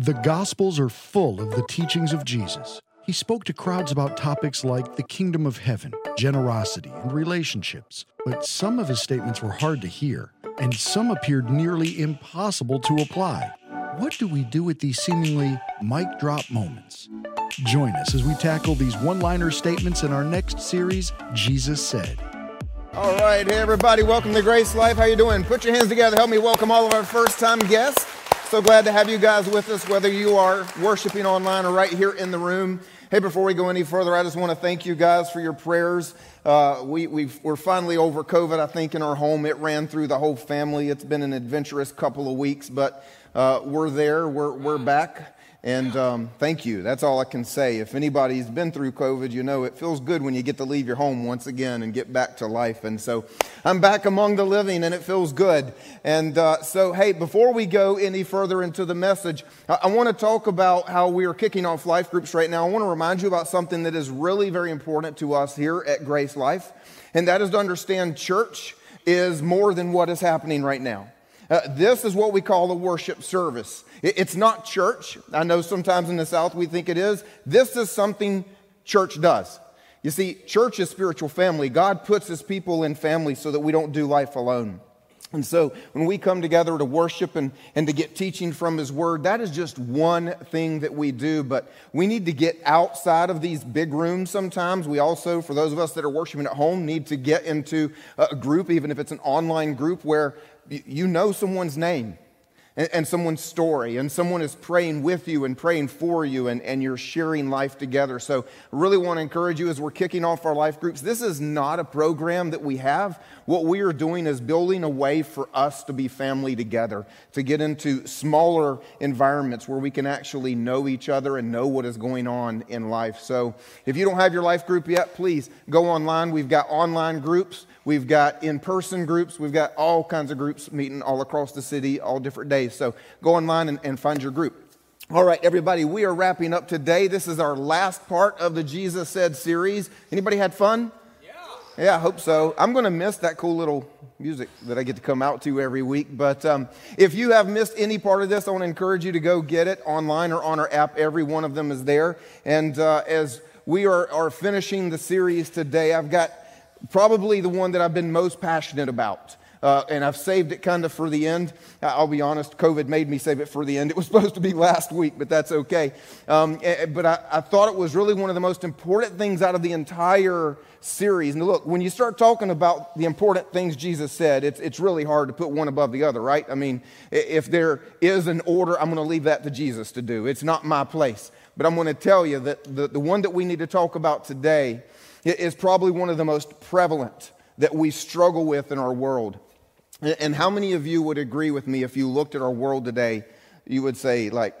The Gospels are full of the teachings of Jesus. He spoke to crowds about topics like the kingdom of heaven, generosity, and relationships. But some of his statements were hard to hear, and some appeared nearly impossible to apply. What do we do with these seemingly mic drop moments? Join us as we tackle these one liner statements in our next series, Jesus Said. All right, hey everybody, welcome to GraceLife. How you doing? Put your hands together. Help me welcome all of our first-time guests. So glad to have you guys with us, whether you are worshiping online or right here in the room. Hey, before we go any further, I just want to thank you guys for your prayers. Uh, we, we are finally over COVID, I think, in our home. It ran through the whole family. It's been an adventurous couple of weeks, but uh, we're there. We're, we're back. And um, thank you. That's all I can say. If anybody's been through COVID, you know it feels good when you get to leave your home once again and get back to life. And so I'm back among the living and it feels good. And uh, so, hey, before we go any further into the message, I, I want to talk about how we are kicking off life groups right now. I want to remind you about something that is really very important to us here at GraceLife, and that is to understand church is more than what is happening right now. Uh, this is what we call a worship service. It, it's not church. I know sometimes in the South we think it is. This is something church does. You see, church is spiritual family. God puts his people in family so that we don't do life alone. And so when we come together to worship and, and to get teaching from His Word, that is just one thing that we do. But we need to get outside of these big rooms sometimes. We also, for those of us that are worshiping at home, need to get into a group, even if it's an online group, where you know someone's name and, and someone's story, and someone is praying with you and praying for you, and, and you're sharing life together. So, I really want to encourage you as we're kicking off our life groups. This is not a program that we have. What we are doing is building a way for us to be family together, to get into smaller environments where we can actually know each other and know what is going on in life. So, if you don't have your life group yet, please go online. We've got online groups. We've got in person groups. We've got all kinds of groups meeting all across the city, all different days. So go online and, and find your group. All right, everybody, we are wrapping up today. This is our last part of the Jesus Said series. Anybody had fun? Yeah. Yeah, I hope so. I'm going to miss that cool little music that I get to come out to every week. But um, if you have missed any part of this, I want to encourage you to go get it online or on our app. Every one of them is there. And uh, as we are, are finishing the series today, I've got probably the one that I've been most passionate about. Uh, and I've saved it kind of for the end. I'll be honest, COVID made me save it for the end. It was supposed to be last week, but that's okay. Um, but I, I, thought it was really one of the most important things out of the entire series. And look, when you start talking about the important things Jesus said, it's, it's really hard to put one above the other, right? I mean, if there is an order, I'm going to leave that to Jesus to do. It's not my place. But I'm going to tell you that the, the one that we need to talk about today is probably one of the most prevalent that we struggle with in our world. And how many of you would agree with me if you looked at our world today, you would say, like,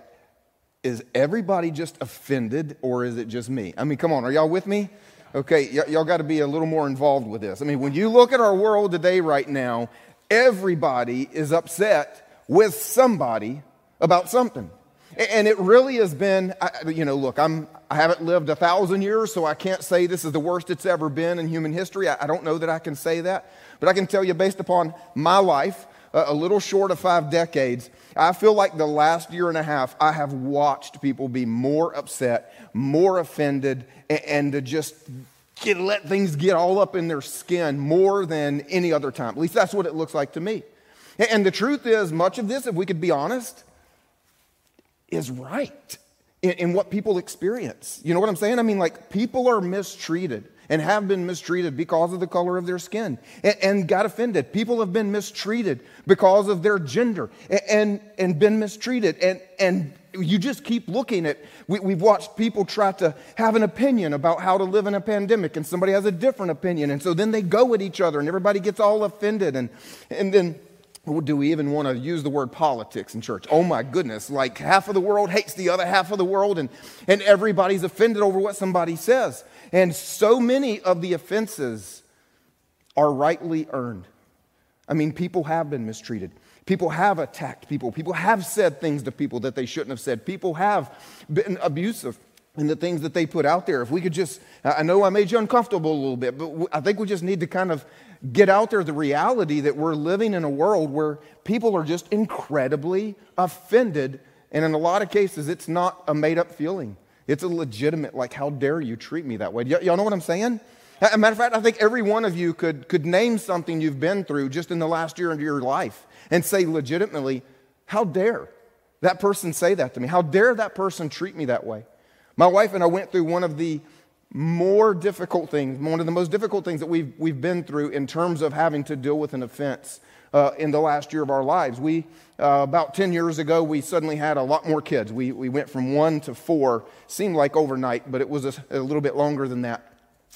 is everybody just offended or is it just me? I mean, come on, are y'all with me? Okay, y- y'all got to be a little more involved with this. I mean, when you look at our world today, right now, everybody is upset with somebody about something. And it really has been, you know, look, I'm, I haven't lived a thousand years, so I can't say this is the worst it's ever been in human history. I, don't know that I can say that. But I can tell you, based upon my life, a little short of five decades, I feel like the last year and a half, I have watched people be more upset, more offended, and, to just get, let things get all up in their skin more than any other time. At least that's what it looks like to me. And the truth is, much of this, if we could be honest, is right in, in what people experience. You know what I'm saying? I mean, like, people are mistreated and have been mistreated because of the color of their skin and, and, got offended. People have been mistreated because of their gender and, and, and been mistreated. And, and you just keep looking at, we, have watched people try to have an opinion about how to live in a pandemic, and somebody has a different opinion. And so then they go at each other, and everybody gets all offended. And, and then do we even want to use the word politics in church? Oh my goodness, like half of the world hates the other half of the world, and, and everybody's offended over what somebody says. And so many of the offenses are rightly earned. I mean, people have been mistreated. People have attacked people. People have said things to people that they shouldn't have said. People have been abusive in the things that they put out there. If we could just, I know I made you uncomfortable a little bit, but I think we just need to kind of get out there the reality that we're living in a world where people are just incredibly offended And in a lot of cases, it's not a made up feeling. It's a legitimate, like, how dare you treat me that way? Y- y'all know what I'm saying? As a matter of fact, I think every one of you could, could name something you've been through just in the last year of your life and say legitimately, how dare that person say that to me? How dare that person treat me that way? My wife and I went through one of the more difficult things, one of the most difficult things that we've, we've been through in terms of having to deal with an offense uh, in the last year of our lives. We, uh, about 10 years ago, we suddenly had a lot more kids. We, we went from one to four, seemed like overnight, but it was a, a little bit longer than that.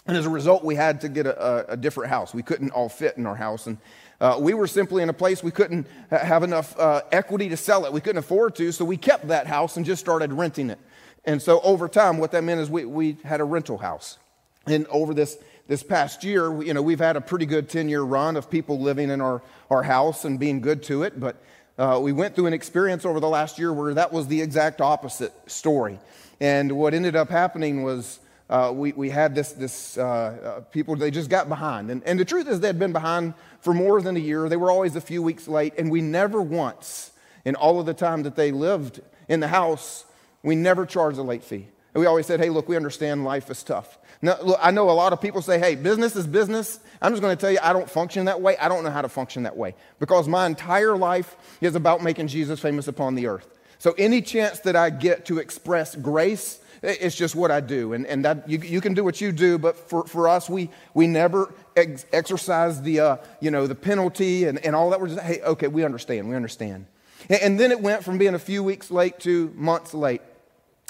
And as a result, we had to get a, a, different house. We couldn't all fit in our house. And uh, we were simply in a place we couldn't have enough uh, equity to sell it. We couldn't afford to, so we kept that house and just started renting it. And so over time, what that meant is we, we had a rental house. And over this, this past year, you know, we've had a pretty good 10 year run of people living in our, our house and being good to it. But uh, we went through an experience over the last year where that was the exact opposite story. And what ended up happening was uh, we, we had this, this uh, uh, people, they just got behind. And, and the truth is, they'd been behind for more than a year. They were always a few weeks late. And we never once, in all of the time that they lived in the house, we never charged a late fee. And we always said, hey, look, we understand life is tough. Now, look, I know a lot of people say, hey, business is business. I'm just going to tell you, I don't function that way. I don't know how to function that way because my entire life is about making Jesus famous upon the earth. So any chance that I get to express grace, it's just what I do. And, and that, you, you can do what you do, but for, for us, we, we never ex- exercise the, uh, you know, the penalty and, and all that. We're just, hey, okay, we understand, we understand. And, and then it went from being a few weeks late to months late.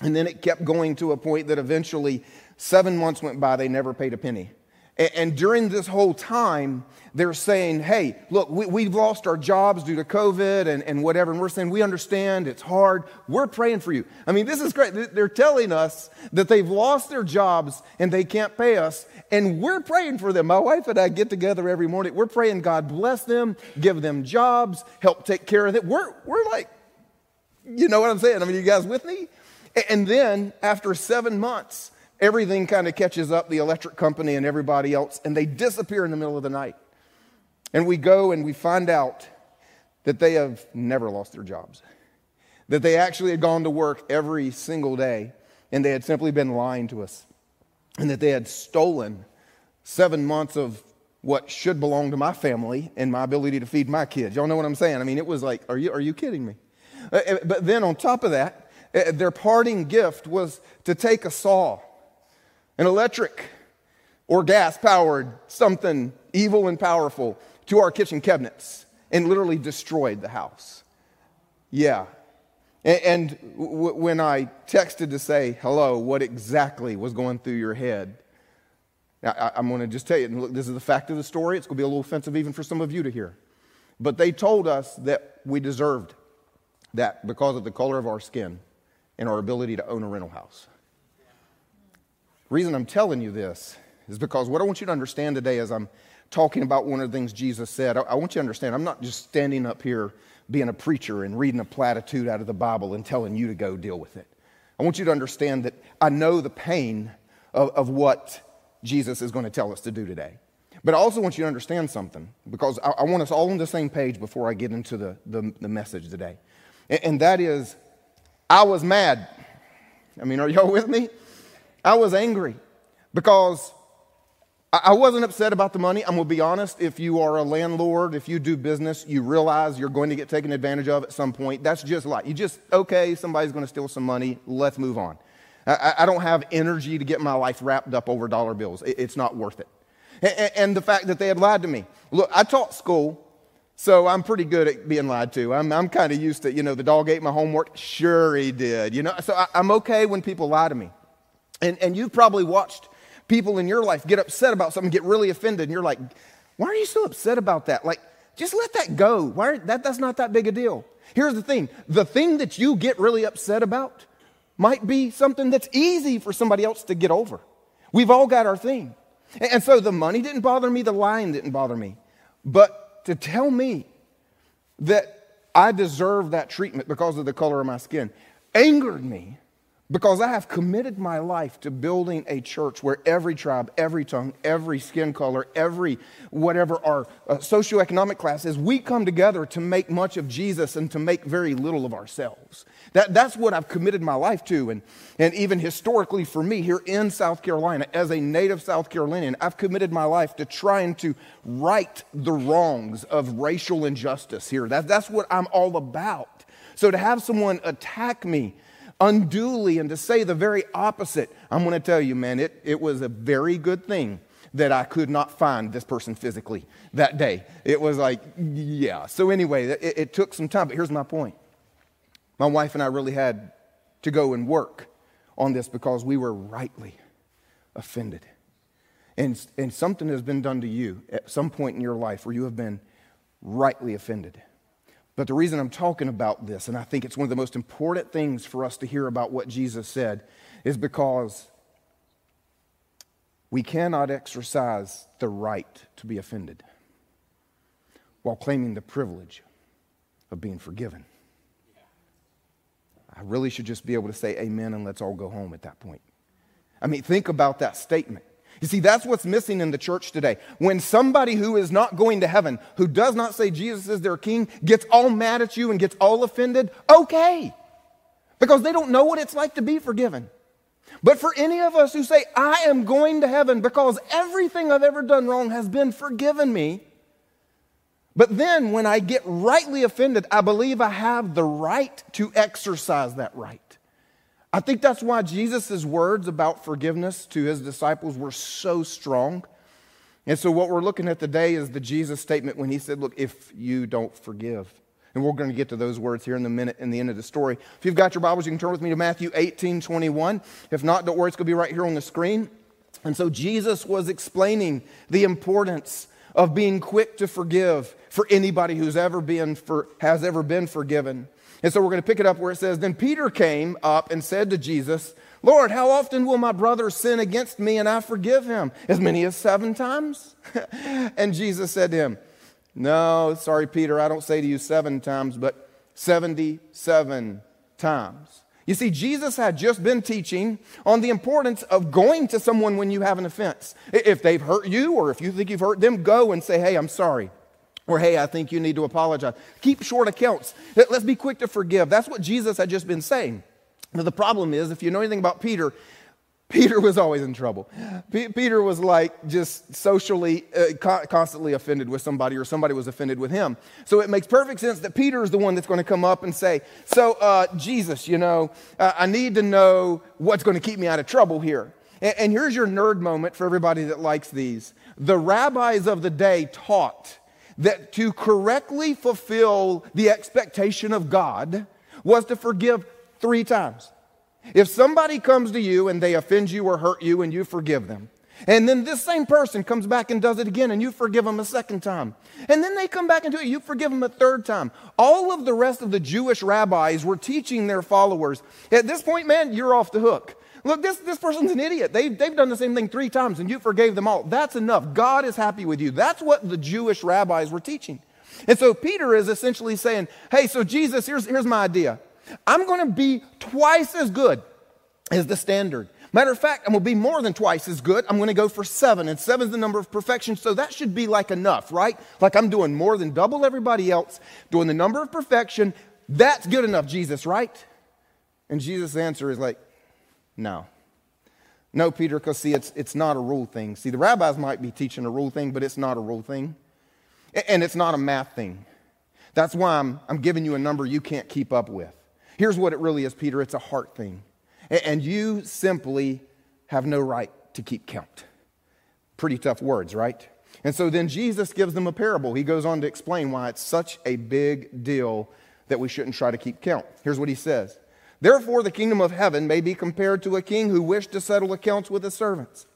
And then it kept going to a point that eventually seven months went by, they never paid a penny. And during this whole time, they're saying, hey, look, we, have lost our jobs due to COVID and, and whatever. And we're saying, we understand, it's hard. We're praying for you. I mean, this is great. They're telling us that they've lost their jobs and they can't pay us. And we're praying for them. My wife and I get together every morning. We're praying, God bless them, give them jobs, help take care of them. We're, we're like, you know what I'm saying? I mean, you guys with me? And then after seven months, everything kind of catches up the electric company and everybody else, and they disappear in the middle of the night. And we go and we find out that they have never lost their jobs, that they actually had gone to work every single day, and they had simply been lying to us, and that they had stolen seven months of what should belong to my family and my ability to feed my kids. Y'all know what I'm saying? I mean, it was like, are you, are you kidding me? Uh, uh, but then on top of that, Uh, their parting gift was to take a saw an electric or gas powered something evil and powerful to our kitchen cabinets and literally destroyed the house. Yeah. And, and when I texted to say, hello, what exactly was going through your head? Now, I, am going to just tell you, look, this is the fact of the story. It's going to be a little offensive even for some of you to hear. But they told us that we deserved that because of the color of our skin and our ability to own a rental house reason I'm telling you this is because what I want you to understand today as I'm talking about one of the things Jesus said, I, I want you to understand I'm not just standing up here being a preacher and reading a platitude out of the Bible and telling you to go deal with it. I want you to understand that I know the pain of, of what Jesus is going to tell us to do today. But I also want you to understand something because I, I want us all on the same page before I get into the, the, the message today. And, and that is, I was mad. I mean, are y'all with me? I was angry because I wasn't upset about the money. I'm going to be honest. If you are a landlord, if you do business, you realize you're going to get taken advantage of at some point. That's just like, you just, okay, somebody's going to steal some money. Let's move on. I, don't have energy to get my life wrapped up over dollar bills. It's not worth it. And the fact that they had lied to me. Look, I taught school, so I'm pretty good at being lied to. I'm, I'm kind of used to, you know, the dog ate my homework. Sure, he did. You know, so I'm okay when people lie to me. And, and you've probably watched people in your life get upset about something, get really offended, and you're like, why are you so upset about that? Like, just let that go. Why, that, that's not that big a deal. Here's the thing the thing that you get really upset about might be something that's easy for somebody else to get over. We've all got our thing. And, and so the money didn't bother me, the lying didn't bother me. But to tell me that I deserve that treatment because of the color of my skin angered me because I have committed my life to building a church where every tribe, every tongue, every skin color, every whatever our uh, socioeconomic class is, we come together to make much of Jesus and to make very little of ourselves. That, that's what I've committed my life to. And, and even historically for me here in South Carolina, as a native South Carolinian, I've committed my life to trying to right the wrongs of racial injustice here. That, that's what I'm all about. So to have someone attack me, unduly and to say the very opposite, I'm going to tell you, man, it, it was a very good thing that I could not find this person physically that day. It was like, yeah. So, anyway, it, it took some time, but here's my point. My wife and I really had to go and work on this because we were rightly offended. And, and something has been done to you at some point in your life where you have been rightly offended. But the reason I'm talking about this, and I think it's one of the most important things for us to hear about what Jesus said, is because we cannot exercise the right to be offended while claiming the privilege of being forgiven. I really should just be able to say amen and let's all go home at that point. I mean, think about that statement. You see, that's what's missing in the church today. When somebody who is not going to heaven, who does not say Jesus is their king, gets all mad at you and gets all offended, okay. Because they don't know what it's like to be forgiven. But for any of us who say, I am going to heaven because everything I've ever done wrong has been forgiven me, but then when I get rightly offended, I believe I have the right to exercise that right. I think that's why Jesus' words about forgiveness to his disciples were so strong. And so, what we're looking at today is the Jesus statement when he said, Look, if you don't forgive. And we're going to get to those words here in the minute in the end of the story. If you've got your Bibles, you can turn with me to Matthew 18 21. If not, don't worry, it's going to be right here on the screen. And so, Jesus was explaining the importance of being quick to forgive for anybody who's ever been for, has ever been forgiven. And so we're going to pick it up where it says, Then Peter came up and said to Jesus, Lord, how often will my brother sin against me and I forgive him? As many as seven times? and Jesus said to him, No, sorry, Peter, I don't say to you seven times, but 77 times. You see, Jesus had just been teaching on the importance of going to someone when you have an offense. If they've hurt you or if you think you've hurt them, go and say, Hey, I'm sorry. Or, hey, I think you need to apologize. Keep short accounts. Let's be quick to forgive. That's what Jesus had just been saying. Now, the problem is, if you know anything about Peter, Peter was always in trouble. P- Peter was like just socially, uh, co- constantly offended with somebody, or somebody was offended with him. So it makes perfect sense that Peter is the one that's going to come up and say, So, uh, Jesus, you know, uh, I need to know what's going to keep me out of trouble here. And, and here's your nerd moment for everybody that likes these. The rabbis of the day taught that to correctly fulfill the expectation of God was to forgive three times. If somebody comes to you and they offend you or hurt you and you forgive them, and then this same person comes back and does it again and you forgive them a second time, and then they come back and do it, you forgive them a third time. All of the rest of the Jewish rabbis were teaching their followers at this point, man, you're off the hook. Look, this, this person's an idiot. They, they've done the same thing three times and you forgave them all. That's enough. God is happy with you. That's what the Jewish rabbis were teaching. And so Peter is essentially saying, hey, so Jesus, here's, here's my idea. I'm going to be twice as good as the standard. Matter of fact, I'm going to be more than twice as good. I'm going to go for seven, and seven is the number of perfection, so that should be like enough, right? Like I'm doing more than double everybody else, doing the number of perfection. That's good enough, Jesus, right? And Jesus' answer is like, no. No, Peter, because see, it's, it's not a rule thing. See, the rabbis might be teaching a rule thing, but it's not a rule thing. And it's not a math thing. That's why I'm, I'm giving you a number you can't keep up with. Here's what it really is, Peter it's a heart thing. And you simply have no right to keep count. Pretty tough words, right? And so then Jesus gives them a parable. He goes on to explain why it's such a big deal that we shouldn't try to keep count. Here's what he says Therefore, the kingdom of heaven may be compared to a king who wished to settle accounts with his servants.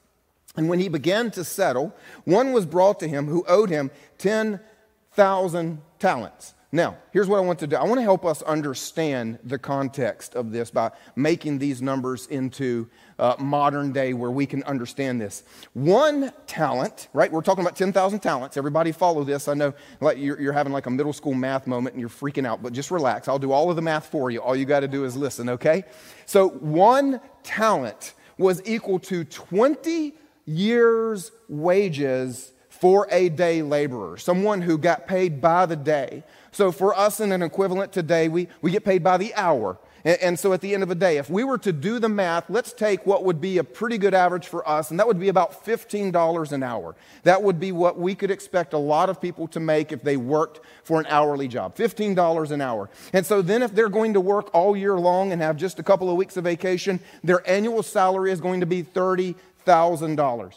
And when he began to settle, one was brought to him who owed him 10,000 talents. Now, here's what I want to do I want to help us understand the context of this by making these numbers into uh, modern day where we can understand this. One talent, right? We're talking about 10,000 talents. Everybody follow this. I know like you're, you're having like a middle school math moment and you're freaking out, but just relax. I'll do all of the math for you. All you got to do is listen, okay? So, one talent was equal to 20 years' wages for a day laborer, someone who got paid by the day. So for us in an equivalent today, we, we get paid by the hour. And, and, so at the end of the day, if we were to do the math, let's take what would be a pretty good average for us, and that would be about $15 an hour. That would be what we could expect a lot of people to make if they worked for an hourly job $15 an hour. And so then if they're going to work all year long and have just a couple of weeks of vacation, their annual salary is going to be $30,000.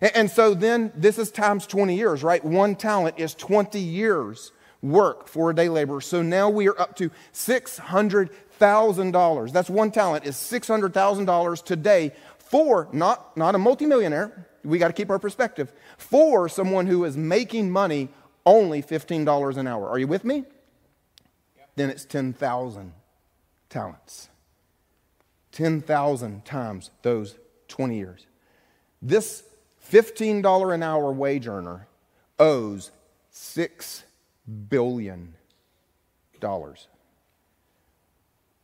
And, and so then this is times 20 years, right? One talent is 20 years work for a day laborer. So now we are up to $600,000. That's one talent is $600,000 today for not, not a multimillionaire. We got to keep our perspective. For someone who is making money only $15 an hour. Are you with me? Yep. Then it's 10,000 talents. 10,000 times those 20 years. This $15 an hour wage earner owes $6 billion. dollars.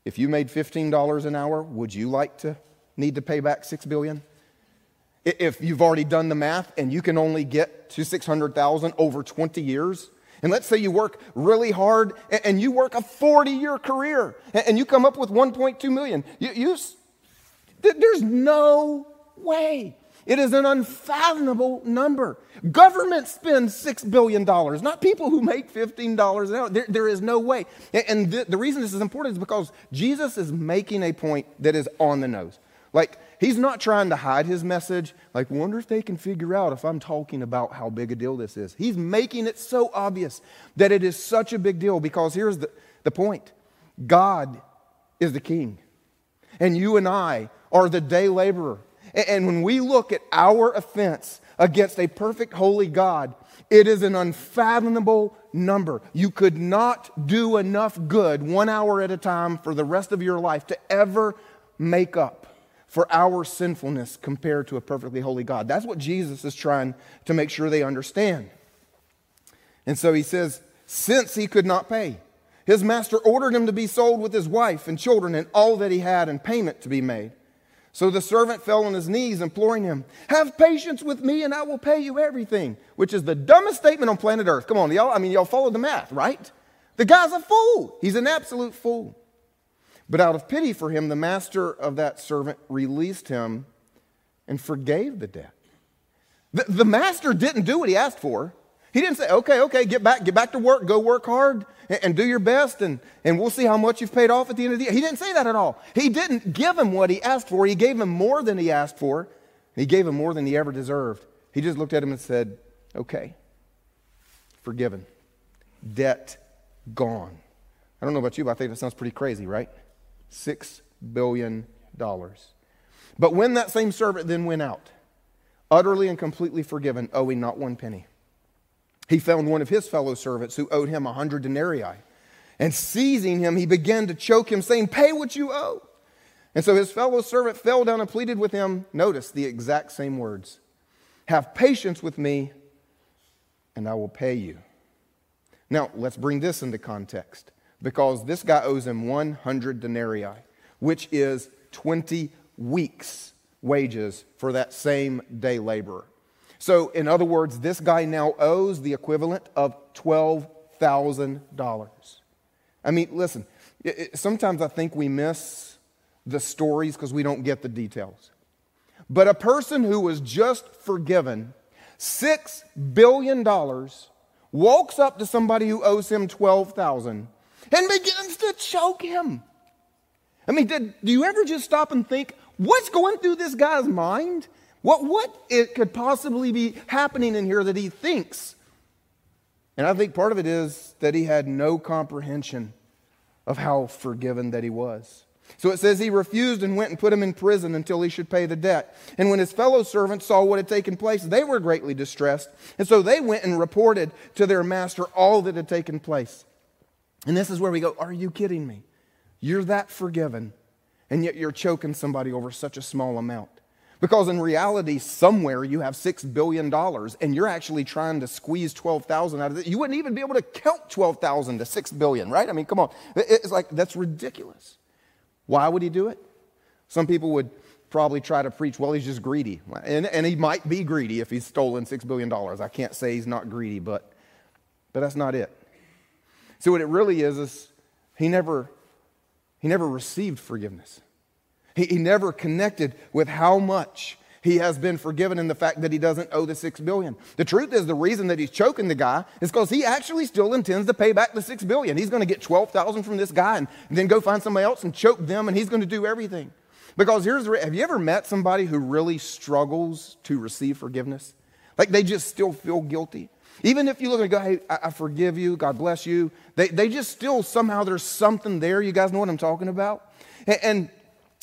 If you made $15 an hour, would you like to need to pay back $6 billion? If you've already done the math and you can only get to 600,000 over 20 years, and let's say you work really hard and you work a 40 year career and you come up with 1.2 million, you, you, there's no way it is an unfathomable number. Government spends $6 billion, not people who make $15 an hour. There, there is no way. And the, the reason this is important is because Jesus is making a point that is on the nose. Like, he's not trying to hide his message. Like, wonder if they can figure out if I'm talking about how big a deal this is. He's making it so obvious that it is such a big deal because here's the, the point God is the king, and you and I are the day laborer. And when we look at our offense against a perfect, holy God, it is an unfathomable number. You could not do enough good one hour at a time for the rest of your life to ever make up for our sinfulness compared to a perfectly holy God. That's what Jesus is trying to make sure they understand. And so he says, since he could not pay, his master ordered him to be sold with his wife and children and all that he had and payment to be made. So the servant fell on his knees, imploring him, Have patience with me, and I will pay you everything, which is the dumbest statement on planet Earth. Come on, y'all. I mean, y'all follow the math, right? The guy's a fool. He's an absolute fool. But out of pity for him, the master of that servant released him and forgave the debt. The, the master didn't do what he asked for. He didn't say, okay, okay, get back, get back to work, go work hard and, and do your best, and, and we'll see how much you've paid off at the end of the year. He didn't say that at all. He didn't give him what he asked for. He gave him more than he asked for. He gave him more than he ever deserved. He just looked at him and said, okay, forgiven, debt gone. I don't know about you, but I think that sounds pretty crazy, right? Six billion dollars. But when that same servant then went out, utterly and completely forgiven, owing not one penny he found one of his fellow servants who owed him a hundred denarii. And seizing him, he began to choke him, saying, Pay what you owe. And so his fellow servant fell down and pleaded with him. Notice the exact same words Have patience with me, and I will pay you. Now, let's bring this into context because this guy owes him 100 denarii, which is 20 weeks' wages for that same day laborer. So, in other words, this guy now owes the equivalent of $12,000. I mean, listen, it, it, sometimes I think we miss the stories because we don't get the details. But a person who was just forgiven $6 billion walks up to somebody who owes him 12000 and begins to choke him. I mean, did, do you ever just stop and think, what's going through this guy's mind? What, what it could possibly be happening in here that he thinks? And I think part of it is that he had no comprehension of how forgiven that he was. So it says he refused and went and put him in prison until he should pay the debt. And when his fellow servants saw what had taken place, they were greatly distressed. And so they went and reported to their master all that had taken place. And this is where we go, Are you kidding me? You're that forgiven, and yet you're choking somebody over such a small amount. Because in reality, somewhere you have $6 billion and you're actually trying to squeeze 12,000 out of it. You wouldn't even be able to count 12,000 to 6 billion, right? I mean, come on. It's like, that's ridiculous. Why would he do it? Some people would probably try to preach, well, he's just greedy. And, and he might be greedy if he's stolen $6 billion. I can't say he's not greedy, but, but that's not it. So what it really is, is he never, he never received forgiveness. He, he never connected with how much he has been forgiven in the fact that he doesn't owe the six billion. The truth is the reason that he's choking the guy is because he actually still intends to pay back the six billion. He's going to get 12,000 from this guy and, and then go find somebody else and choke them and he's going to do everything. Because here's the, have you ever met somebody who really struggles to receive forgiveness? Like they just still feel guilty. Even if you look and go, hey, I, I forgive you, God bless you, they, they just still somehow there's something there. You guys know what I'm talking about? And, and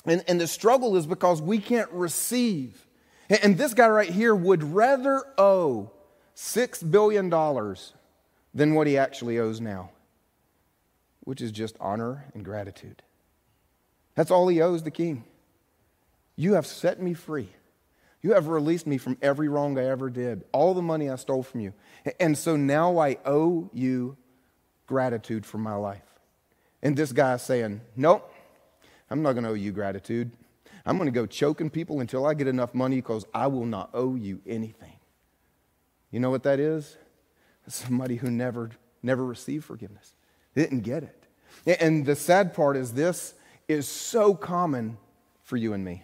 and, and the struggle is because we can't receive. And, and this guy right here would rather owe $6 billion than what he actually owes now, which is just honor and gratitude. That's all he owes the king. You have set me free. You have released me from every wrong I ever did, all the money I stole from you. And so now I owe you gratitude for my life. And this guy is saying, Nope, I'm not going to owe you gratitude. I'm going to go choking people until I get enough money because I will not owe you anything. You know what that is? Somebody who never, never received forgiveness. Didn't get it. And the sad part is this is so common for you and me.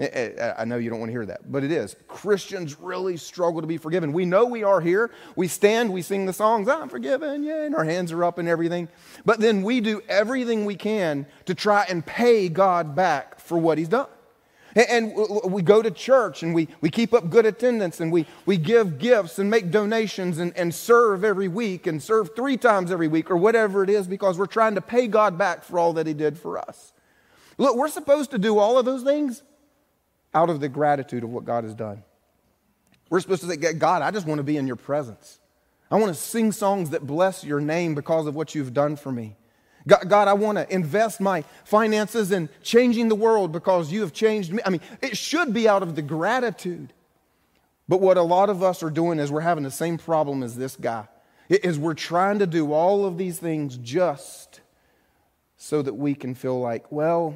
Eh, eh, I know you don't want to hear that, but it is. Christians really struggle to be forgiven. We know we are here. We stand, we sing the songs, I'm forgiven, yeah, and our hands are up and everything. But then we do everything we can to try and pay God back for what He's done. And we go to church and we, we keep up good attendance and we, we give gifts and make donations and, and serve every week and serve three times every week or whatever it is because we're trying to pay God back for all that He did for us. Look, we're supposed to do all of those things out of the gratitude of what God has done. We're supposed to say, God, I just want to be in your presence. I want to sing songs that bless your name because of what you've done for me. God, I want to invest my finances in changing the world because you have changed me. I mean, it should be out of the gratitude. But what a lot of us are doing is we're having the same problem as this guy. Is we're trying to do all of these things just so that we can feel like, well,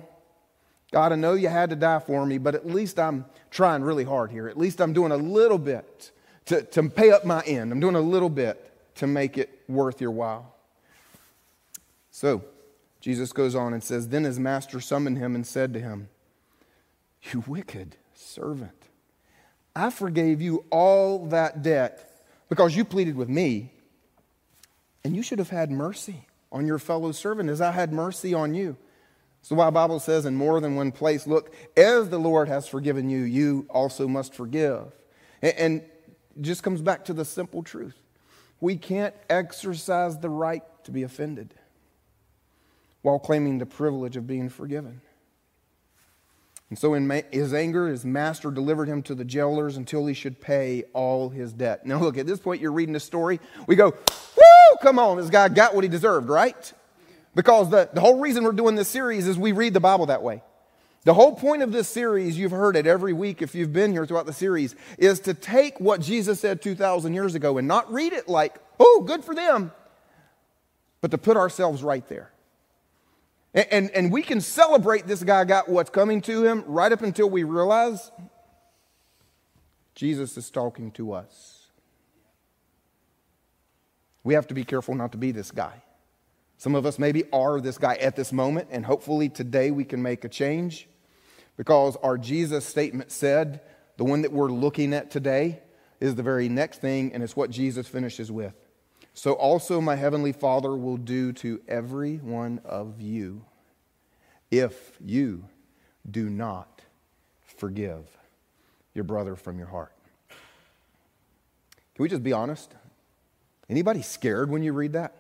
God, I know you had to die for me, but at least I'm trying really hard here. At least I'm doing a little bit to, to pay up my end. I'm doing a little bit to make it worth your while. So, Jesus goes on and says, Then his master summoned him and said to him, You wicked servant, I forgave you all that debt because you pleaded with me, and you should have had mercy on your fellow servant as I had mercy on you. So why Bible says in more than one place, look, as the Lord has forgiven you, you also must forgive. And just comes back to the simple truth. We can't exercise the right to be offended while claiming the privilege of being forgiven. And so, in his anger, his master delivered him to the jailers until he should pay all his debt. Now, look, at this point, you're reading the story. We go, woo, come on, this guy got what he deserved, right? Because the, the whole reason we're doing this series is we read the Bible that way. The whole point of this series, you've heard it every week if you've been here throughout the series, is to take what Jesus said 2,000 years ago and not read it like, oh, good for them, but to put ourselves right there. And, and, and we can celebrate this guy got what's coming to him right up until we realize Jesus is talking to us. We have to be careful not to be this guy. Some of us maybe are this guy at this moment, and hopefully today we can make a change because our Jesus statement said, the one that we're looking at today is the very next thing, and it's what Jesus finishes with. So also my heavenly Father will do to every one of you if you do not forgive your brother from your heart. Can we just be honest? Anybody scared when you read that?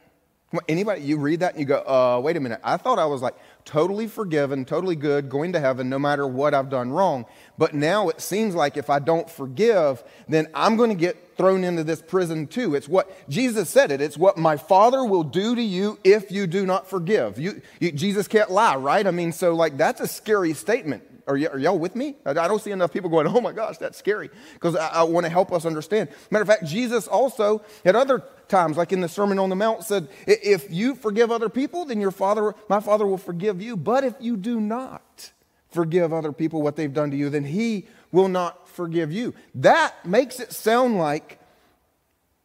Anybody, you read that and you go, uh, wait a minute. I thought I was like totally forgiven, totally good, going to heaven no matter what I've done wrong. But now it seems like if I don't forgive, then I'm going to get thrown into this prison too. It's what Jesus said it. It's what my Father will do to you if you do not forgive. You, you, Jesus can't lie, right? I mean, so like that's a scary statement. Are, y- are y'all with me? I, I don't see enough people going, oh my gosh, that's scary. Because I, I want to help us understand. Matter of fact, Jesus also, at other times, like in the Sermon on the Mount, said, if you forgive other people, then your Father, my Father will forgive you. But if you do not forgive other people what they've done to you, then He will not forgive you. That makes it sound like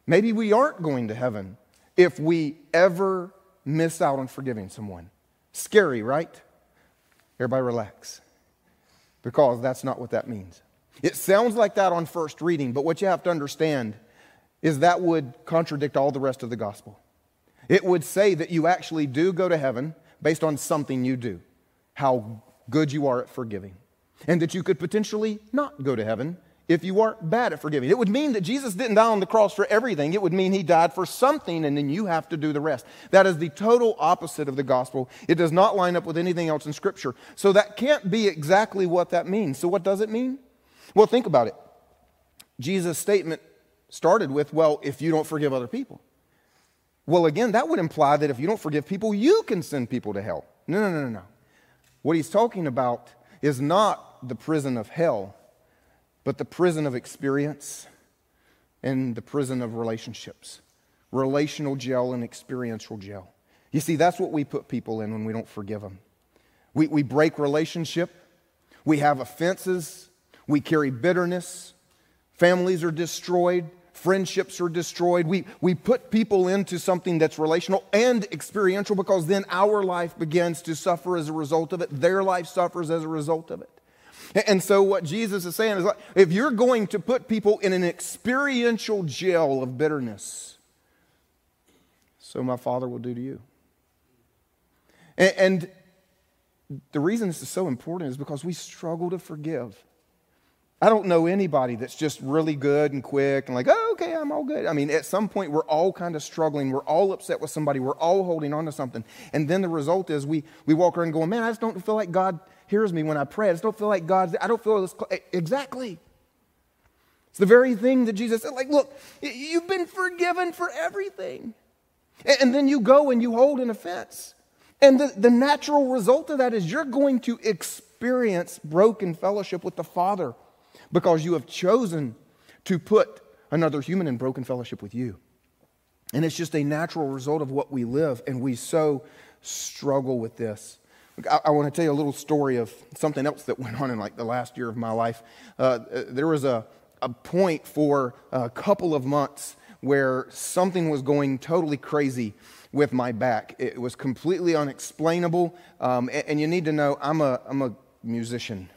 maybe we aren't going to heaven if we ever miss out on forgiving someone. Scary, right? Everybody relax because that's not what that means. It sounds like that on first reading, but what you have to understand is that would contradict all the rest of the gospel. It would say that you actually do go to heaven based on something you do, how good you are at forgiving, and that you could potentially not go to heaven if you are bad at forgiving. It would mean that Jesus didn't die on the cross for everything. It would mean he died for something and then you have to do the rest. That is the total opposite of the gospel. It does not line up with anything else in Scripture. So that can't be exactly what that means. So, what does it mean? Well, think about it. Jesus' statement started with, well, if you don't forgive other people. Well, again, that would imply that if you don't forgive people, you can send people to hell. No, no, no, no, no. What he's talking about is not the prison of hell but the prison of experience and the prison of relationships relational jail and experiential jail. You see, that's what we put people in when we don't forgive them. We, we break relationship, we have offenses, we carry bitterness, families are destroyed, friendships are destroyed. We, we put people into something that's relational and experiential because then our life begins to suffer as a result of it. Their life suffers as a result of it. And so, what Jesus is saying is like, if you're going to put people in an experiential jail of bitterness, so my Father will do to you. And, and the reason this is so important is because we struggle to forgive. I don't know anybody that's just really good and quick and like, oh, okay, I'm all good. I mean, at some point, we're all kind of struggling. We're all upset with somebody. We're all holding on to something. And then the result is we, we walk around going, man, I just don't feel like God hears me when I pray. I just don't feel like God's, I don't feel this. Exactly. It's the very thing that Jesus said, like, look, you've been forgiven for everything. And then you go and you hold an offense. And the, the natural result of that is you're going to experience broken fellowship with the Father because you have chosen to put another human in broken fellowship with you. And it's just a natural result of what we live, and we so struggle with this. I, want to tell you a little story of something else that went on in like the last year of my life. Uh, there was a, a point for a couple of months where something was going totally crazy with my back. It was completely unexplainable. Um, and, and, you need to know I'm a, I'm a musician.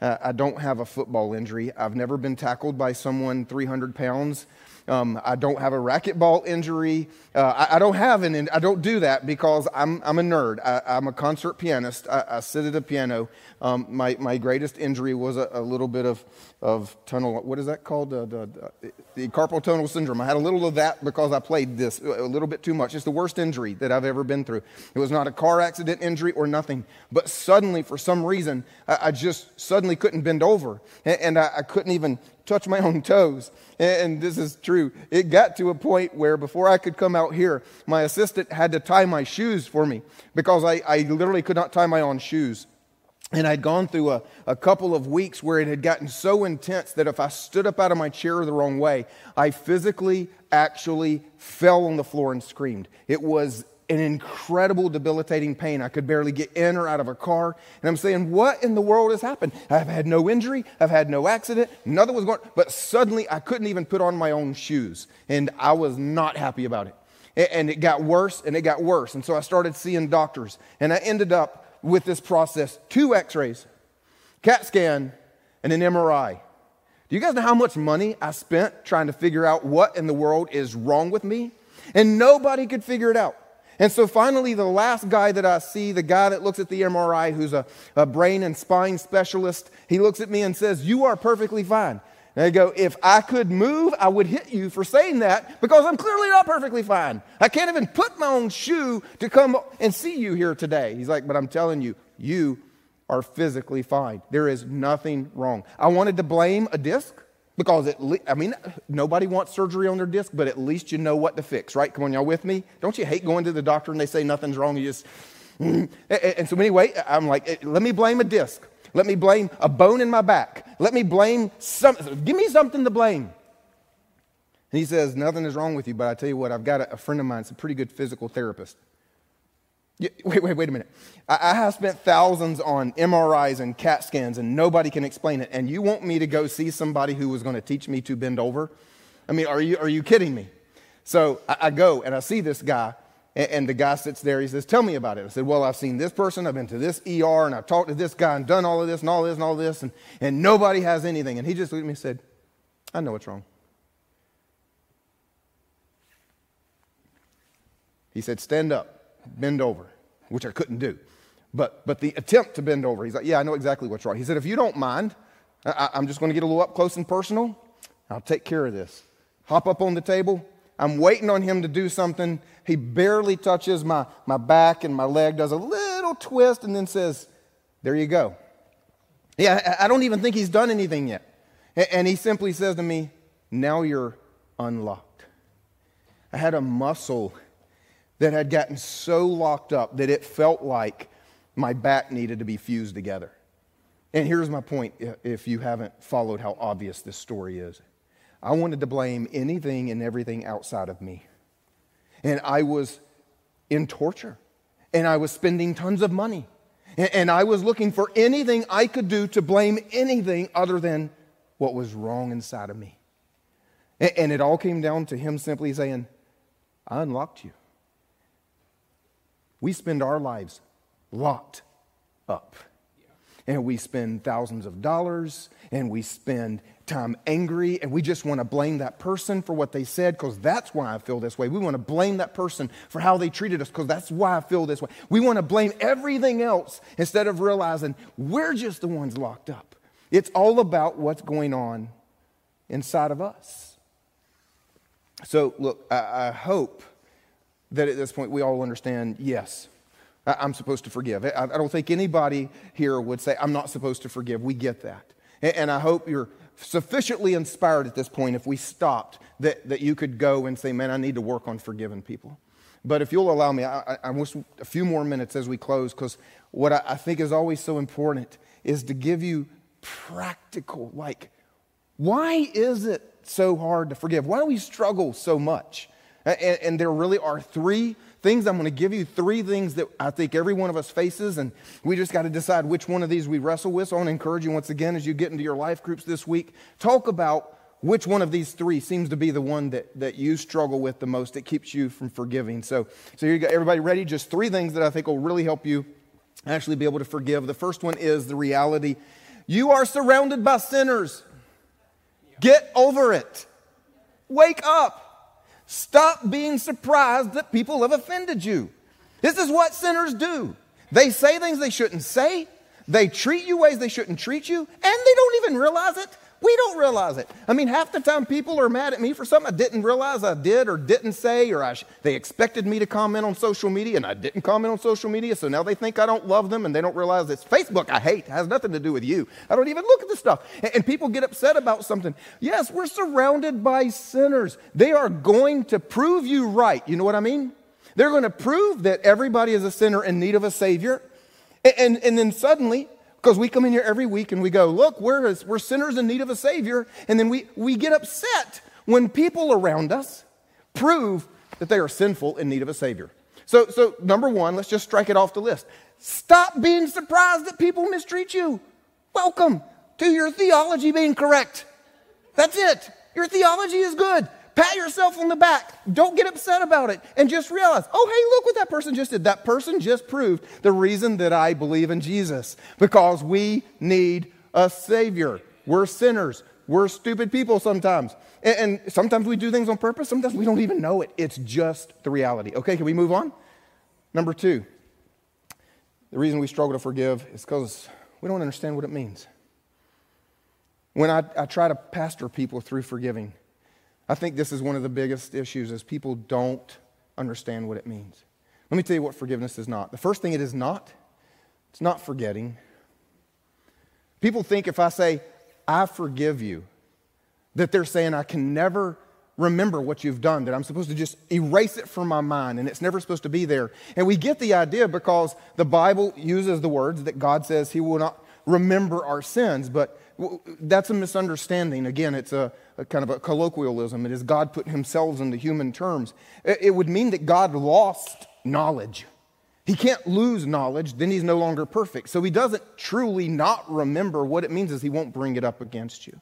Uh, I don't have a football injury. I've never been tackled by someone 300 pounds. Um, I don't have a racquetball injury. Uh, I, I, don't have an. I don't do that because I'm, I'm a nerd. I, am a concert pianist. I, I, sit at a piano. Um, my, my greatest injury was a, a, little bit of, of tunnel. What is that called? Uh, the, the, carpal tunnel syndrome. I had a little of that because I played this a little bit too much. It's the worst injury that I've ever been through. It was not a car accident injury or nothing, but suddenly, for some reason, I, I just suddenly couldn't bend over, and, and I, I couldn't even touch my own toes. And this is true. It got to a point where before I could come out here, my assistant had to tie my shoes for me because I, I literally could not tie my own shoes. And I'd gone through a, a couple of weeks where it had gotten so intense that if I stood up out of my chair the wrong way, I physically actually fell on the floor and screamed. It was an incredible debilitating pain. I could barely get in or out of a car. And I'm saying, what in the world has happened? I've had no injury. I've had no accident. Nothing was going, but suddenly I couldn't even put on my own shoes. And I was not happy about it. And it got worse and it got worse. And so I started seeing doctors. And I ended up with this process two x rays, CAT scan, and an MRI. Do you guys know how much money I spent trying to figure out what in the world is wrong with me? And nobody could figure it out. And so finally, the last guy that I see, the guy that looks at the MRI, who's a, a brain and spine specialist, he looks at me and says, You are perfectly fine. And I go, if I could move, I would hit you for saying that because I'm clearly not perfectly fine. I can't even put my own shoe to come and see you here today. He's like, but I'm telling you, you are physically fine. There is nothing wrong. I wanted to blame a disc because it, I mean, nobody wants surgery on their disc, but at least you know what to fix, right? Come on, y'all with me? Don't you hate going to the doctor and they say nothing's wrong? You just, and so anyway, I'm like, let me blame a disc. Let me blame a bone in my back. Let me blame some, give me something to blame. And he says, Nothing is wrong with you, but I tell you what, I've got a, a friend of mine, it's a pretty good physical therapist. Yeah, wait, wait, wait a minute. I, I have spent thousands on MRIs and CAT scans, and nobody can explain it. And you want me to go see somebody who was going to teach me to bend over? I mean, are you, are you kidding me? So I, I go and I see this guy, and the guy sits there. He says, Tell me about it. I said, Well, I've seen this person. I've been to this ER and I've talked to this guy and done all of this and all this and all this, and, and nobody has anything. And he just looked at me and said, I know what's wrong. He said, Stand up, bend over, which I couldn't do. But, but the attempt to bend over, he's like, Yeah, I know exactly what's wrong. He said, If you don't mind, I, I'm just going to get a little up close and personal. I'll take care of this. Hop up on the table, I'm waiting on him to do something. He barely touches my, my back and my leg, does a little twist, and then says, There you go. Yeah, I don't even think he's done anything yet. And he simply says to me, Now you're unlocked. I had a muscle that had gotten so locked up that it felt like my back needed to be fused together. And here's my point if you haven't followed how obvious this story is. I wanted to blame anything and everything outside of me. And I was in torture. And I was spending tons of money. And I was looking for anything I could do to blame anything other than what was wrong inside of me. And it all came down to him simply saying, I unlocked you. We spend our lives locked up. And we spend thousands of dollars and we spend time angry and we just want to blame that person for what they said because that's why I feel this way. We want to blame that person for how they treated us because that's why I feel this way. We want to blame everything else instead of realizing we're just the ones locked up. It's all about what's going on inside of us. So, look, I, I hope that at this point we all understand yes, I'm supposed to forgive. I don't think anybody here would say, I'm not supposed to forgive. We get that. And I hope you're sufficiently inspired at this point if we stopped that, that you could go and say, Man, I need to work on forgiving people. But if you'll allow me, I, I wish a few more minutes as we close, because what I, I think is always so important is to give you practical, like, why is it so hard to forgive? Why do we struggle so much? And, and there really are three things. I'm going to give you three things that I think every one of us faces, and we just got to decide which one of these we wrestle with. So I want to encourage you once again as you get into your life groups this week, talk about which one of these three seems to be the one that, that you struggle with the most that keeps you from forgiving. So, so here you go. Everybody ready? Just three things that I think will really help you actually be able to forgive. The first one is the reality you are surrounded by sinners. Get over it. Wake up. Stop being surprised that people have offended you. This is what sinners do. They say things they shouldn't say, they treat you ways they shouldn't treat you, and they don't even realize it. We don't realize it. I mean, half the time people are mad at me for something I didn't realize I did or didn't say, or sh- they expected me to comment on social media and I didn't comment on social media, so now they think I don't love them and they don't realize it's Facebook I hate. It has nothing to do with you. I don't even look at the stuff. And, and people get upset about something. Yes, we're surrounded by sinners. They are going to prove you right. You know what I mean? They're going to prove that everybody is a sinner in need of a Savior. and, and, and then suddenly, because we come in here every week and we go, look, we're, we're sinners in need of a Savior. And then we, we get upset when people around us prove that they are sinful in need of a Savior. So, so number one, let's just strike it off the list. Stop being surprised that people mistreat you. Welcome to your theology being correct. That's it. Your theology is good. Pat yourself on the back. Don't get upset about it. And just realize, oh, hey, look what that person just did. That person just proved the reason that I believe in Jesus because we need a Savior. We're sinners. We're stupid people sometimes. And, and sometimes we do things on purpose. Sometimes we don't even know it. It's just the reality. Okay, can we move on? Number two, the reason we struggle to forgive is because we don't understand what it means. when I, I try to pastor people through forgiving, I think this is one of the biggest issues is people don't understand what it means. Let me tell you what forgiveness is not. The first thing it is not, it's not forgetting. People think if I say, I forgive you, that they're saying I can never remember what you've done, that I'm supposed to just erase it from my mind and it's never supposed to be there. And we get the idea because the Bible uses the words that God says He will not remember our sins, but that's a misunderstanding. Again, it's a, a, kind of a colloquialism. It is God put himself into human terms. It, it would mean that God lost knowledge. He can't lose knowledge, then he's no longer perfect. So he doesn't truly not remember. What it means is he won't bring it up against you.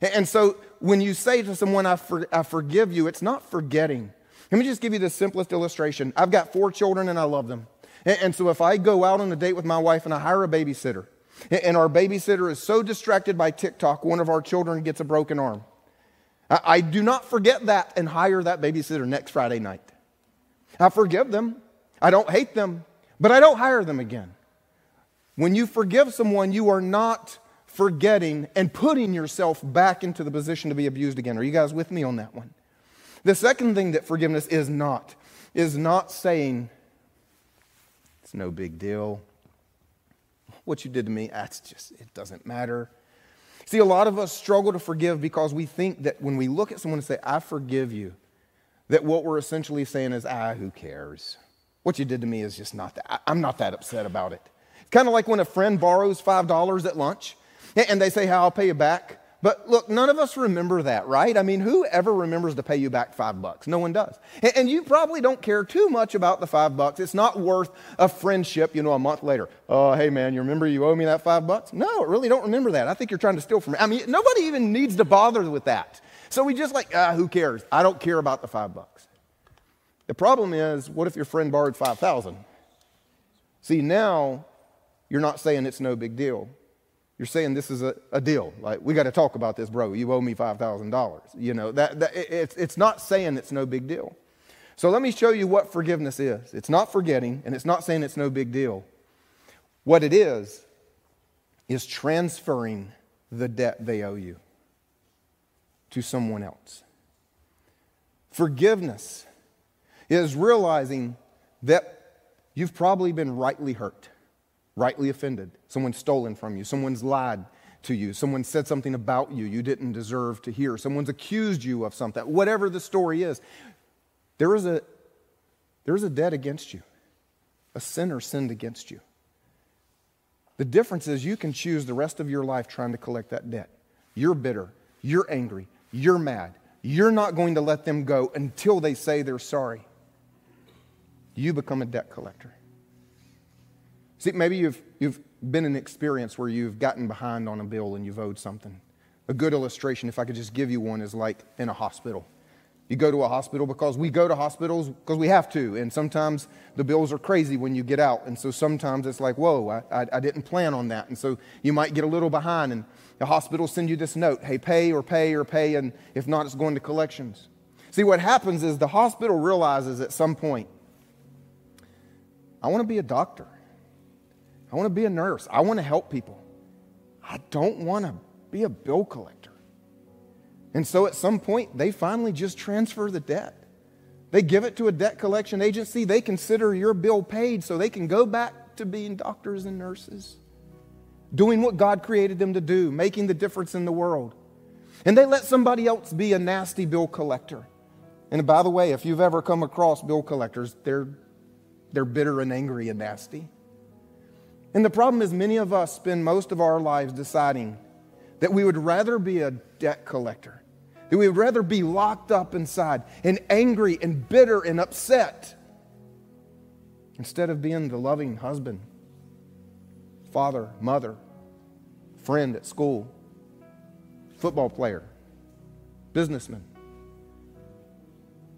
And so when you say to someone, I, for, I forgive you, it's not forgetting. Let me just give you the simplest illustration. I've got four children and I love them. And, and so if I go out on a date with my wife and I hire a babysitter, and our babysitter is so distracted by TikTok, one of our children gets a broken arm. I, I do not forget that and hire that babysitter next Friday night. I forgive them. I don't hate them, but I don't hire them again. When you forgive someone, you are not forgetting and putting yourself back into the position to be abused again. Are you guys with me on that one? The second thing that forgiveness is not is not saying, it's no big deal. What you did to me, that's just, it doesn't matter. See, a lot of us struggle to forgive because we think that when we look at someone and say, I forgive you, that what we're essentially saying is, ah, who cares? What you did to me is just not that, I'm not that upset about it. It's kind of like when a friend borrows $5 at lunch and they say, How I'll pay you back. But look, none of us remember that, right? I mean, who ever remembers to pay you back five bucks? No one does. And you probably don't care too much about the five bucks. It's not worth a friendship, you know, a month later. Oh, hey man, you remember you owe me that five bucks? No, I really don't remember that. I think you're trying to steal from me. I mean, nobody even needs to bother with that. So we just like, ah, who cares? I don't care about the five bucks. The problem is, what if your friend borrowed 5,000? See, now you're not saying it's no big deal you're saying this is a, a deal. Like, we got to talk about this, bro. You owe me $5,000. You know, that, that, it's, it's not saying it's no big deal. So let me show you what forgiveness is. It's not forgetting, and it's not saying it's no big deal. What it is, is transferring the debt they owe you to someone else. Forgiveness is realizing that you've probably been rightly hurt rightly offended. Someone's stolen from you. Someone's lied to you. Someone said something about you you didn't deserve to hear. Someone's accused you of something. Whatever the story is, there is a, there is a debt against you. A sinner sinned against you. The difference is you can choose the rest of your life trying to collect that debt. You're bitter. You're angry. You're mad. You're not going to let them go until they say they're sorry. You become a debt collector. See, maybe you've, you've been in an experience where you've gotten behind on a bill and you've owed something. A good illustration, if I could just give you one, is like in a hospital. You go to a hospital because we go to hospitals because we have to, and sometimes the bills are crazy when you get out. And so sometimes it's like, whoa, I, I, I didn't plan on that. And so you might get a little behind, and the hospital send you this note hey, pay or pay or pay, and if not, it's going to collections. See, what happens is the hospital realizes at some point, I want to be a doctor. I want to be a nurse. I want to help people. I don't want to be a bill collector. And so at some point, they finally just transfer the debt. They give it to a debt collection agency. They consider your bill paid so they can go back to being doctors and nurses, doing what God created them to do, making the difference in the world. And they let somebody else be a nasty bill collector. And by the way, if you've ever come across bill collectors, they're, they're bitter and angry and nasty. And the problem is, many of us spend most of our lives deciding that we would rather be a debt collector, that we would rather be locked up inside and angry and bitter and upset instead of being the loving husband, father, mother, friend at school, football player, businessman.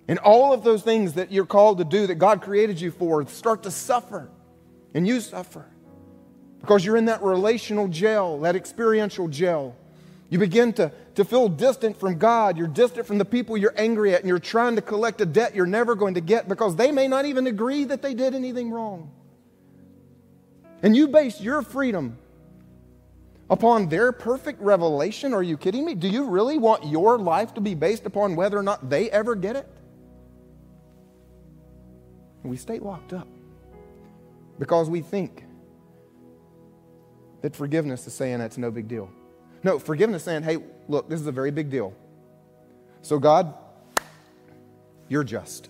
And all of those things that you're called to do that God created you for start to suffer, and you suffer. Because you're in that relational jail, that experiential jail. You begin to, to feel distant from God. You're distant from the people you're angry at, and you're trying to collect a debt you're never going to get because they may not even agree that they did anything wrong. And you base your freedom Upon their perfect revelation? Are you kidding me? Do you really want your life to be based upon whether or not they ever get it? We stay locked up because we think that forgiveness is saying that's no big deal. No, forgiveness is saying, hey, look, this is a very big deal. So, God, you're just.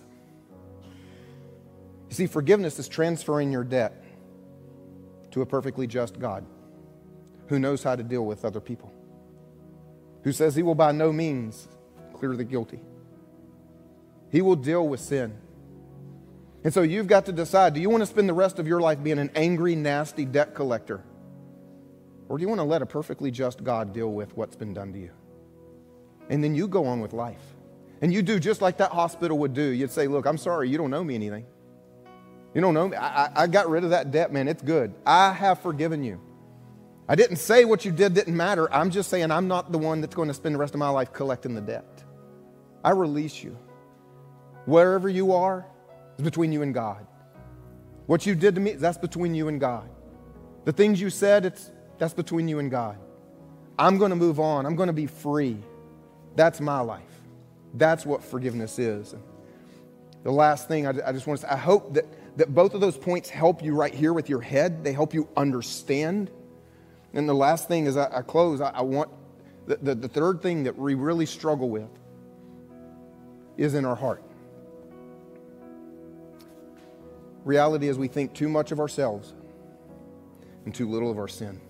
You see, forgiveness is transferring your debt to a perfectly just God who knows how to deal with other people, who says he will by no means clear the guilty. He will deal with sin. And so you've got to decide do you want to spend the rest of your life being an angry, nasty debt collector? Or do you want to let a perfectly just God deal with what's been done to you? And then you go on with life. And you do just like that hospital would do. You'd say, Look, I'm sorry, you don't know me anything. You don't know me. I, I, got rid of that debt, man. It's good. I have forgiven you. I didn't say what you did didn't matter. I'm just saying I'm not the one that's going to spend the rest of my life collecting the debt. I release you. Wherever you are, is between you and God. What you did to me, that's between you and God. The things you said, it's, that's between you and God. I'm going to move on. I'm going to be free. That's my life. That's what forgiveness is. The last thing I, I just want to say, I hope that, that both of those points help you right here with your head. They help you understand. And the last thing as I, I close, I, I want the, the, the third thing that we really struggle with is in our heart. Reality is we think too much of ourselves and too little of our sin.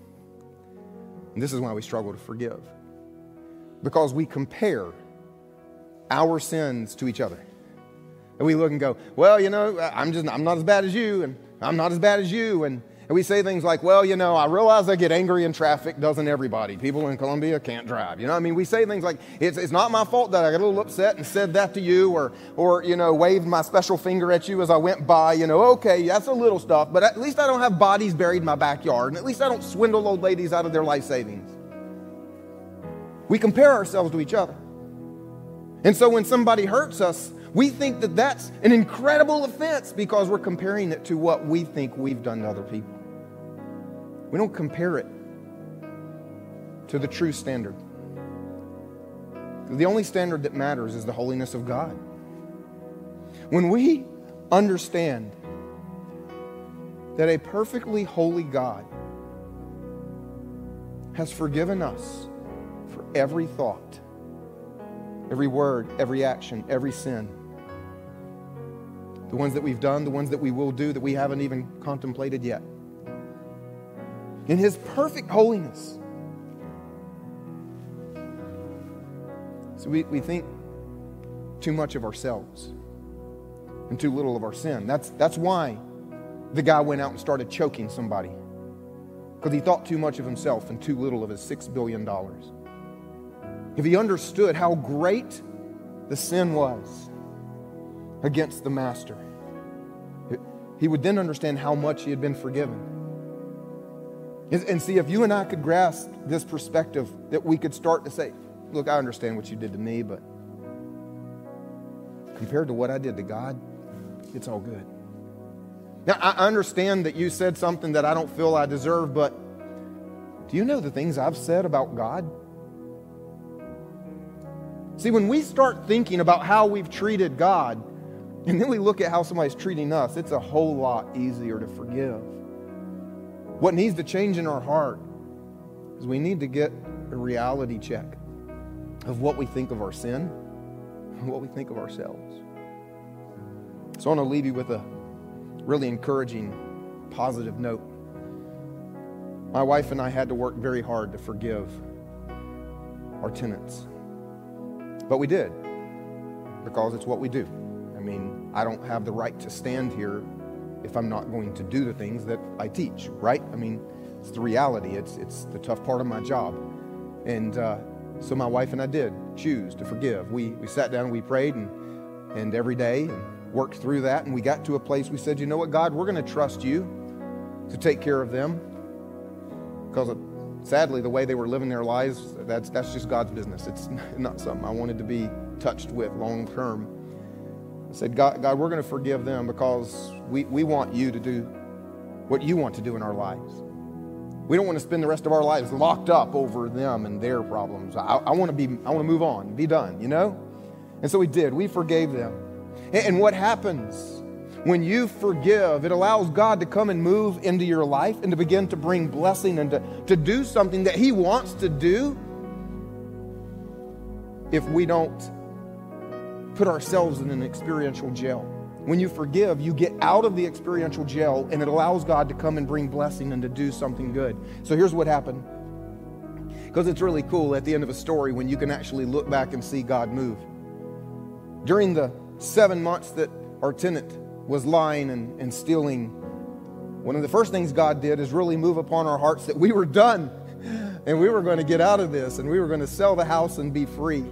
And this is why we struggle to forgive. Because we compare our sins to each other. And we look and go, well, you know, I'm just I'm not as bad as you, and I'm not as bad as you, and and we say things like, well, you know, I realize I get angry in traffic, doesn't everybody? People in Columbia can't drive. You know, I mean, we say things like, it's, it's not my fault that I got a little upset and said that to you, or, or, you know, waved my special finger at you as I went by. You know, okay, that's a little stuff, but at least I don't have bodies buried in my backyard, and at least I don't swindle old ladies out of their life savings. We compare ourselves to each other. And so when somebody hurts us, we think that that's an incredible offense because we're comparing it to what we think we've done to other people. We don't compare it to the true standard. The only standard that matters is the holiness of God. When we understand that a perfectly holy God has forgiven us for every thought, every word, every action, every sin, the ones that we've done, the ones that we will do that we haven't even contemplated yet in his perfect holiness. So we, we think too much of ourselves and too little of our sin. That's, that's why the guy went out and started choking somebody because he thought too much of himself and too little of his $6 billion. If he understood how great the sin was against the master, he would then understand how much he had been forgiven. And see, if you and I could grasp this perspective, that we could start to say, Look, I understand what you did to me, but compared to what I did to God, it's all good. Now, I understand that you said something that I don't feel I deserve, but do you know the things I've said about God? See, when we start thinking about how we've treated God, and then we look at how somebody's treating us, it's a whole lot easier to forgive. What needs to change in our heart is we need to get a reality check of what we think of our sin and what we think of ourselves. So I want to leave you with a really encouraging, positive note. My wife and I had to work very hard to forgive our tenants. But we did because it's what we do. I mean, I don't have the right to stand here if I'm not going to do the things that I teach, right? I mean, it's the reality. It's, it's the tough part of my job. And uh, so my wife and I did choose to forgive. We, we sat down and we prayed and, and every day and worked through that. And we got to a place we said, you know what, God, we're going to trust you to take care of them. Because uh, sadly, the way they were living their lives, that's, that's just God's business. It's not something I wanted to be touched with long term. Said, God, God we're going to forgive them because we, we want you to do what you want to do in our lives. We don't want to spend the rest of our lives locked up over them and their problems. I, I want to be, I want to move on, be done, you know? And so we did. We forgave them. And, and what happens when you forgive, it allows God to come and move into your life and to begin to bring blessing and to, to do something that He wants to do if we don't put ourselves in an experiential jail. When you forgive, you get out of the experiential jail and it allows God to come and bring blessing and to do something good. So here's what happened. Because it's really cool at the end of a story when you can actually look back and see God move. During the seven months that our tenant was lying and, and stealing, one of the first things God did is really move upon our hearts that we were done and we were going to get out of this and we were going to sell the house and be free.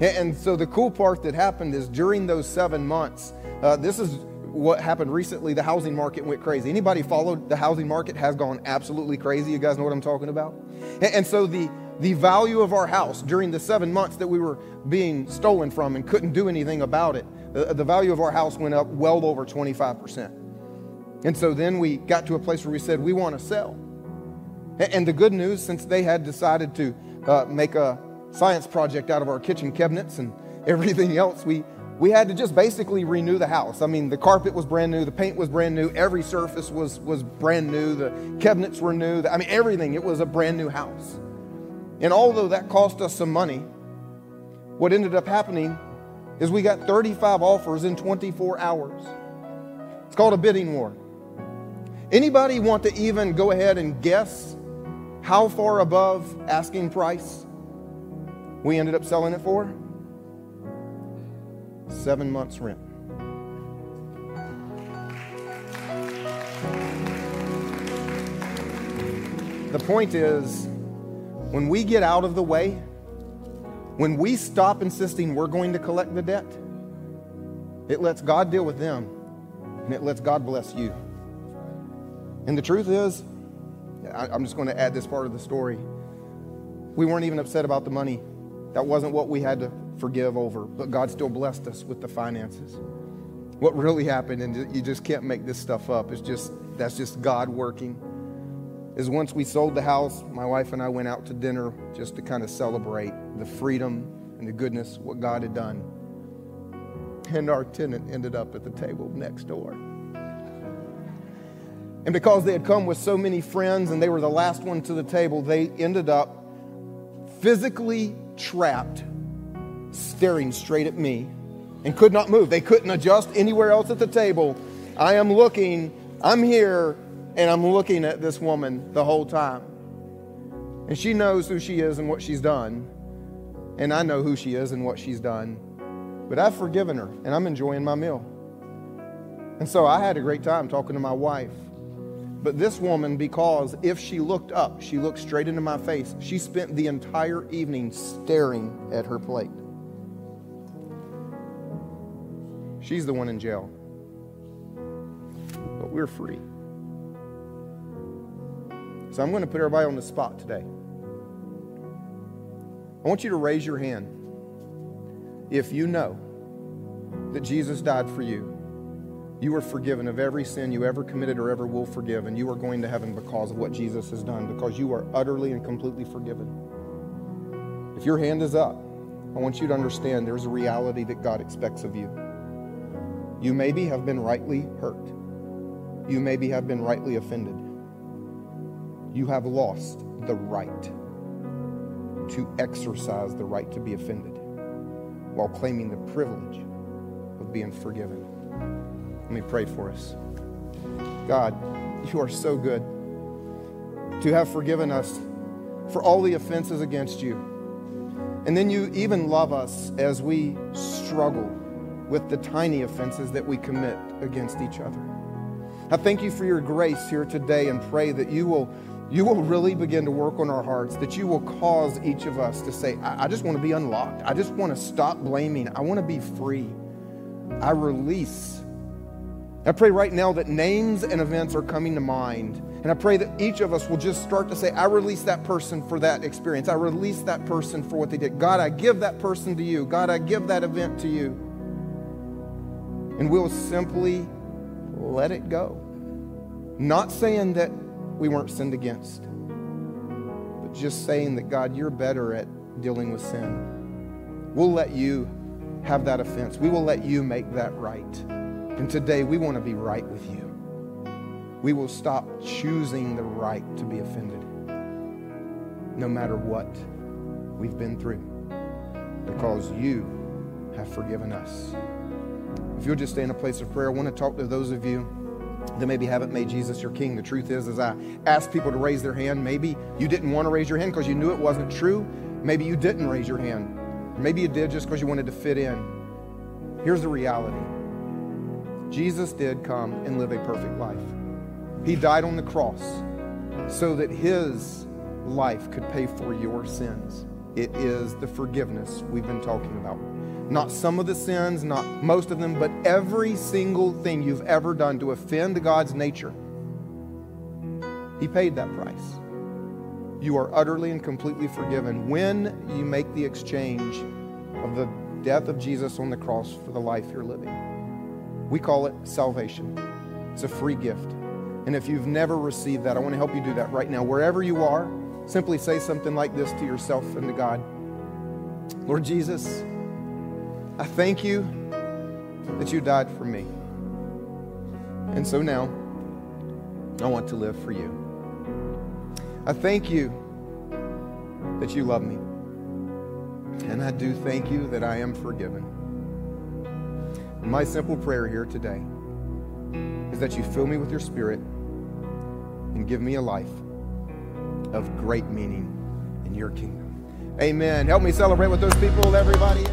And so the cool part that happened is during those seven months, uh, this is what happened recently. The housing market went crazy. Anybody followed the housing market has gone absolutely crazy. You guys know what I'm talking about? And so the the value of our house during the seven months that we were being stolen from and couldn't do anything about it, the, the value of our house went up well over 25%. And so then we got to a place where we said, we want to sell. And the good news, since they had decided to uh, make a science project out of our kitchen cabinets and everything else, we, we had to just basically renew the house. I mean, the carpet was brand new, the paint was brand new, every surface was, was brand new, the cabinets were new. I mean, everything. It was a brand new house. And although that cost us some money, what ended up happening is we got 35 offers in 24 hours. It's called a bidding war. Anybody want to even go ahead and guess how far above asking price we ended up selling it for? Seven months' rent. The point is, when we get out of the way, when we stop insisting we're going to collect the debt, it lets God deal with them and it lets God bless you. And the truth is, I'm just going to add this part of the story. We weren't even upset about the money. That wasn't what we had to forgive over, but God still blessed us with the finances. What really happened, and you just can't make this stuff up, is just that's just God working is once we sold the house, my wife and I went out to dinner just to kind of celebrate the freedom and the goodness, what God had done. And our tenant ended up at the table next door. And because they had come with so many friends and they were the last one to the table, they ended up physically trapped, staring straight at me and could not move. They couldn't adjust anywhere else at the table. I am looking, I'm here, and I'm looking at this woman the whole time. And she knows who she is and what she's done. And I know who she is and what she's done. But I've forgiven her and I'm enjoying my meal. And so I had a great time talking to my wife. But this woman, because if she looked up, she looked straight into my face, she spent the entire evening staring at her plate. She's the one in jail. But we're free. So I'm going to put everybody on the spot today. I want you to raise your hand if you know that Jesus died for you. You are forgiven of every sin you ever committed or ever will forgive, and you are going to heaven because of what Jesus has done, because you are utterly and completely forgiven. If your hand is up, I want you to understand there's a reality that God expects of you. You maybe have been rightly hurt. You maybe have been rightly offended you have lost the right to exercise the right to be offended while claiming the privilege of being forgiven. Let me pray for us. God, you are so good to have forgiven us for all the offenses against you. And then you even love us as we struggle with the tiny offenses that we commit against each other. I thank you for your grace here today and pray that you will you will really begin to work on our hearts, that you will cause each of us to say, I, I just want to be unlocked. I just want to stop blaming. I want to be free. I release. I pray right now that names and events are coming to mind. And I pray that each of us will just start to say, I release that person for that experience. I release that person for what they did. God, I give that person to you. God, I give that event to you. And we'll simply let it go. Not saying that we weren't sinned against. But just saying that, God, you're better at dealing with sin. We'll let you have that offense. We will let you make that right. And today we want to be right with you. We will stop choosing the right to be offended, no matter what we've been through, because you have forgiven us. If you'll just stay in a place of prayer, I want to talk to those of you that maybe haven't made Jesus your king. The truth is, as I ask people to raise their hand, maybe you didn't want to raise your hand because you knew it wasn't true. Maybe you didn't raise your hand. Maybe you did just because you wanted to fit in. Here's the reality Jesus did come and live a perfect life. He died on the cross so that his life could pay for your sins. It is the forgiveness we've been talking about. Not some of the sins, not most of them, but every single thing you've ever done to offend God's nature. He paid that price. You are utterly and completely forgiven when you make the exchange of the death of Jesus on the cross for the life you're living. We call it salvation. It's a free gift. And if you've never received that, I want to help you do that right now. Wherever you are, simply say something like this to yourself and to God Lord Jesus, I thank you that you died for me. And so now, I want to live for you. I thank you that you love me. And I do thank you that I am forgiven. My simple prayer here today is that you fill me with your spirit and give me a life of great meaning in your kingdom. Amen. Help me celebrate with those people, everybody.